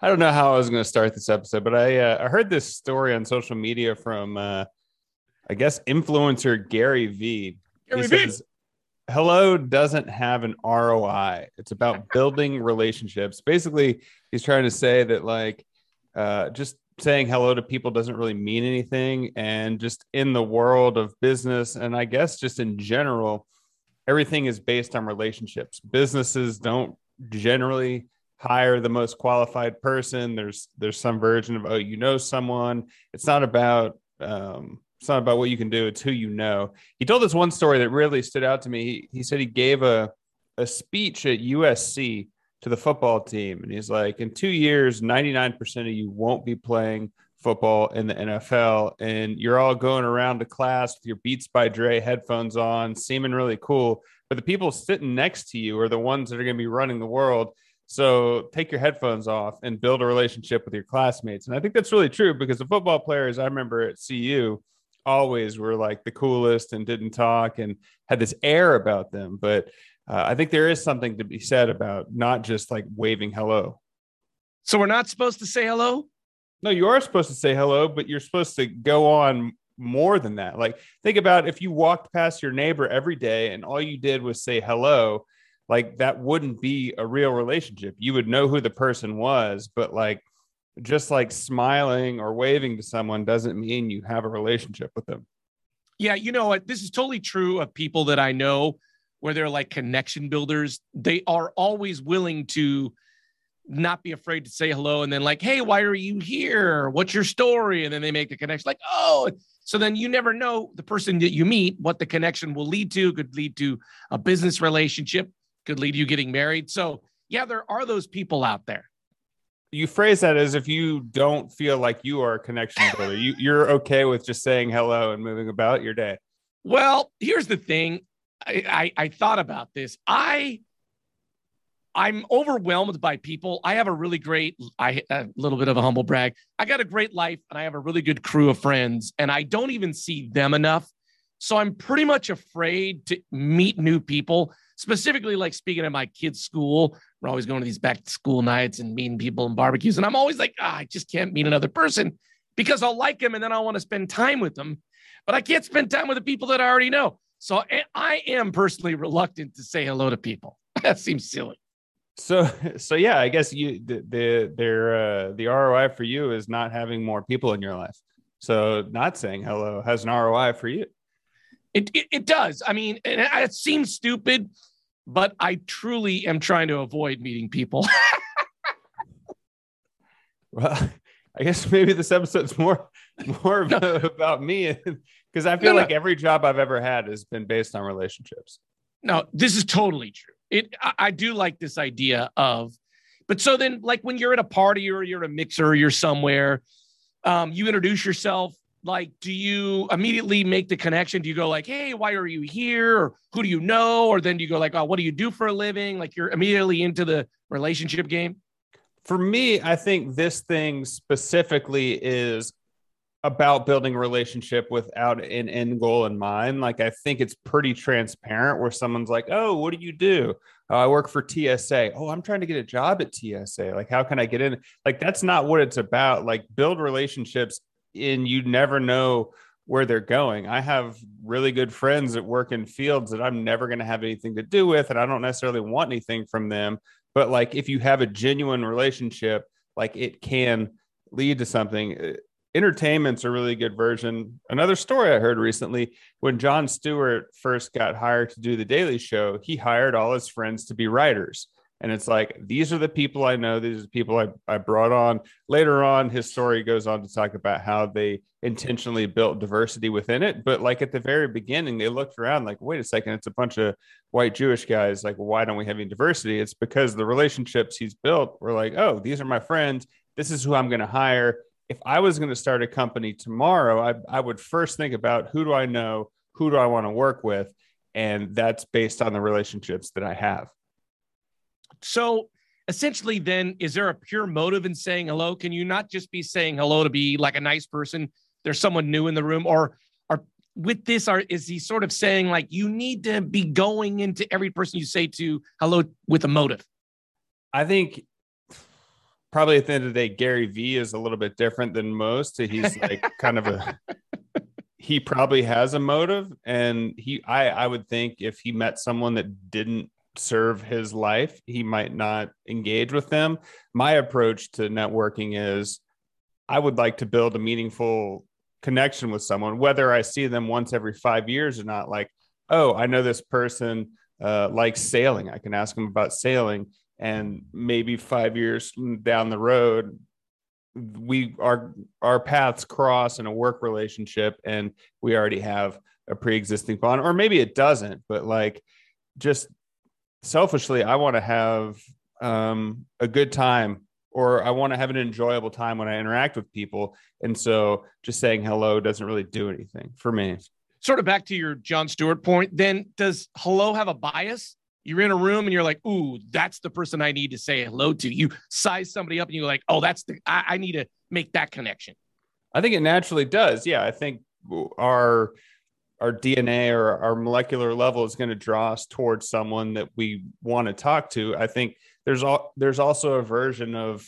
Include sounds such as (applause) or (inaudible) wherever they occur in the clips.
I don't know how I was going to start this episode, but I uh, I heard this story on social media from uh, I guess influencer Gary V. Gary he V. says, "Hello doesn't have an ROI. It's about (laughs) building relationships." Basically, he's trying to say that like uh, just saying hello to people doesn't really mean anything, and just in the world of business, and I guess just in general, everything is based on relationships. Businesses don't generally hire the most qualified person. There's there's some version of oh you know someone. It's not about um, it's not about what you can do. It's who you know. He told us one story that really stood out to me. He, he said he gave a a speech at USC to the football team, and he's like, in two years, 99% of you won't be playing football in the NFL, and you're all going around to class with your Beats by Dre headphones on, seeming really cool. But the people sitting next to you are the ones that are going to be running the world. So take your headphones off and build a relationship with your classmates. And I think that's really true because the football players I remember at CU always were like the coolest and didn't talk and had this air about them. But uh, I think there is something to be said about not just like waving hello. So we're not supposed to say hello? No, you are supposed to say hello, but you're supposed to go on more than that. Like, think about if you walked past your neighbor every day and all you did was say hello, like that wouldn't be a real relationship. You would know who the person was, but like just like smiling or waving to someone doesn't mean you have a relationship with them. Yeah, you know what? This is totally true of people that I know where they're like connection builders. They are always willing to not be afraid to say hello and then like, hey, why are you here? What's your story? And then they make the connection like, oh, so then you never know the person that you meet, what the connection will lead to, could lead to a business relationship, could lead to you getting married. So yeah, there are those people out there. You phrase that as if you don't feel like you are a connection (laughs) builder. you, you're okay with just saying hello and moving about your day. Well, here's the thing. I, I, I thought about this. I I'm overwhelmed by people. I have a really great, I a little bit of a humble brag. I got a great life and I have a really good crew of friends, and I don't even see them enough. So I'm pretty much afraid to meet new people, specifically like speaking at my kids' school. We're always going to these back to school nights and meeting people and barbecues. And I'm always like, ah, I just can't meet another person because I'll like them and then I want to spend time with them. But I can't spend time with the people that I already know. So I am personally reluctant to say hello to people. (laughs) that seems silly. So, so yeah, I guess you the, the their uh, the ROI for you is not having more people in your life. So, not saying hello has an ROI for you. It, it, it does. I mean, it, it seems stupid, but I truly am trying to avoid meeting people. (laughs) well, I guess maybe this episode's more more No. about me because I feel No, no. like every job I've ever had has been based on relationships. no, this is totally true. It I, I do like this idea of, but so then like when you're at a party or you're at a mixer or you're somewhere, um, you introduce yourself. Like, do you immediately make the connection? Do you go like, "Hey, why are you here?" Or "Who do you know?" Or then do you go like, "Oh, what do you do for a living?" Like you're immediately into the relationship game. For me, I think this thing specifically is about building a relationship without an end goal in mind. Like I think it's pretty transparent where someone's like, "Oh, what do you do?" "Oh, I work for TSA. Oh, I'm trying to get a job at TSA. Like how can I get in? Like that's not what it's about. Like build relationships and you never know where they're going. I have really good friends that work in fields that I'm never going to have anything to do with and I don't necessarily want anything from them, but like if you have a genuine relationship, like it can lead to something. Uh, Entertainment's a really good version. Another story I heard recently when Jon Stewart first got hired to do the Daily Show, he hired all his friends to be writers. And it's like, these are the people I know. These are the people I, I brought on. Later on, his story goes on to talk about how they intentionally built diversity within it. But like at the very beginning, they looked around like, wait a second, it's a bunch of white Jewish guys. Like, why don't we have any diversity? It's because the relationships he's built were like, oh, these are my friends. This is who I'm going to hire. If I was going to start a company tomorrow, I, I would first think about who do I know? Who do I want to work with? And that's based on the relationships that I have. So essentially, then, is there a pure motive in saying hello? Can you not just be saying hello to be like a nice person? There's someone new in the room, or are with this, are is he sort of saying like you need to be going into every person you say to hello with a motive? I think probably at the end of the day, Gary Vee is a little bit different than most. He's like (laughs) kind of a he probably has a motive and he I I would think if he met someone that didn't serve his life, he might not engage with them. My approach to networking is I would like to build a meaningful connection with someone, whether I see them once every five years or not. Like, oh, I know this person uh, likes sailing. I can ask them about sailing. And maybe five years down the road, we our our paths cross in a work relationship and we already have a pre-existing bond or maybe it doesn't but like just selfishly, I want to have um, a good time or I want to have an enjoyable time when I interact with people. And so just saying hello doesn't really do anything for me. Sort of back to your Jon Stewart point, then does hello have a bias? You're in a room and you're like, ooh, that's the person I need to say hello to. You size somebody up and you're like, oh, that's the, I, I need to make that connection. I think it naturally does. Yeah. I think our, our DNA or our molecular level is going to draw us towards someone that we want to talk to. I think there's all there's also a version of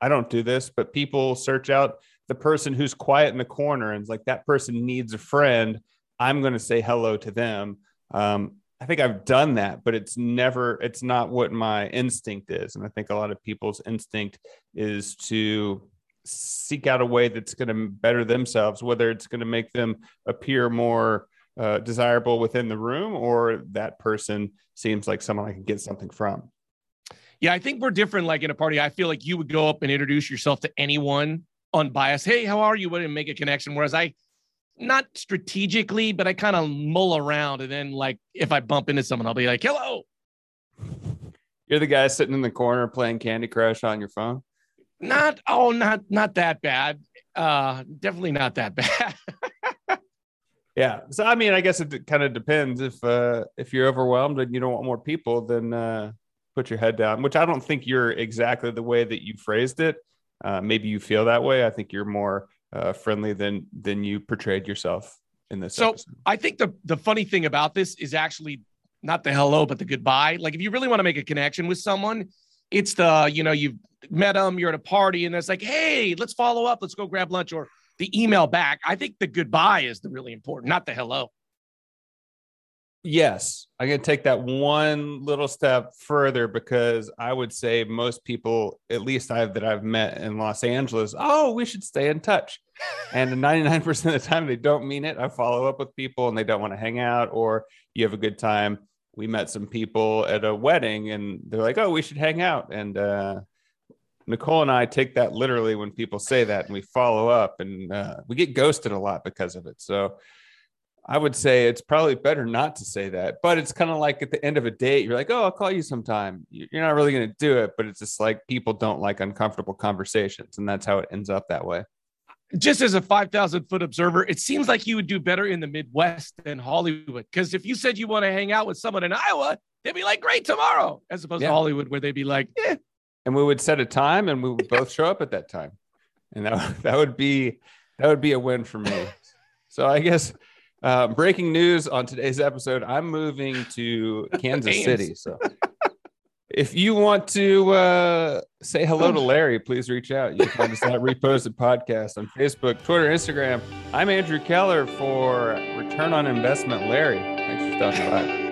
I don't do this, but people search out the person who's quiet in the corner and it's like that person needs a friend. I'm going to say hello to them. Um, I think I've done that, but it's never, it's not what my instinct is. And I think a lot of people's instinct is to seek out a way that's going to better themselves, whether it's going to make them appear more uh, desirable within the room or that person seems like someone I can get something from. Yeah, I think we're different. Like in a party, I feel like you would go up and introduce yourself to anyone unbiased. Hey, how are you? Wouldn't make a connection. Whereas I, not strategically, but I kind of mull around. And then, like, if I bump into someone, I'll be like, hello. You're the guy sitting in the corner playing Candy Crush on your phone? Not oh, not not that bad. Uh, definitely not that (laughs) bad. yeah. So I mean, I guess it kind of depends. If uh, if you're overwhelmed and you don't want more people, then uh, put your head down. Which I don't think you're exactly the way that you phrased it. Uh, maybe you feel that way. I think you're more uh, friendly than than you portrayed yourself in this. So episode. I think the the funny thing about this is actually not the hello, but the goodbye. Like if you really want to make a connection with someone, it's the you know you've met them you're at a party and it's like hey let's follow up let's go grab lunch or the email back. I think the goodbye is the really important not the hello. Yes i'm going to take that one little step further because i would say most people at least i've that i've met in los angeles oh we should stay in touch. And 99% of the time they don't mean it. I follow up with people and they don't want to hang out or you have a good time we met some people at a wedding and they're like, oh, we should hang out. And uh, Nicole and I take that literally when people say that and we follow up and uh, we get ghosted a lot because of it. So I would say it's probably better not to say that, but it's kind of like at the end of a date, you're like, oh, I'll call you sometime. You're not really going to do it, but it's just like people don't like uncomfortable conversations. And that's how it ends up that way just as a 5,000 foot observer, it seems like you would do better in the Midwest than Hollywood. Because if you said you want to hang out with someone in Iowa, they'd be like, great, tomorrow, as opposed yeah. to Hollywood, where they'd be like, eh. And we would set a time and we would both show up at that time. And that, (laughs) that would be that would be a win for me. so I guess uh, breaking news on today's episode, I'm moving to (laughs) Kansas City. So if you want to uh, say hello to Larry, please reach out. You can find us at Reposted Podcast on Facebook, Twitter, Instagram. I'm Andrew Keller for Return on Investment Larry. Thanks for stopping by.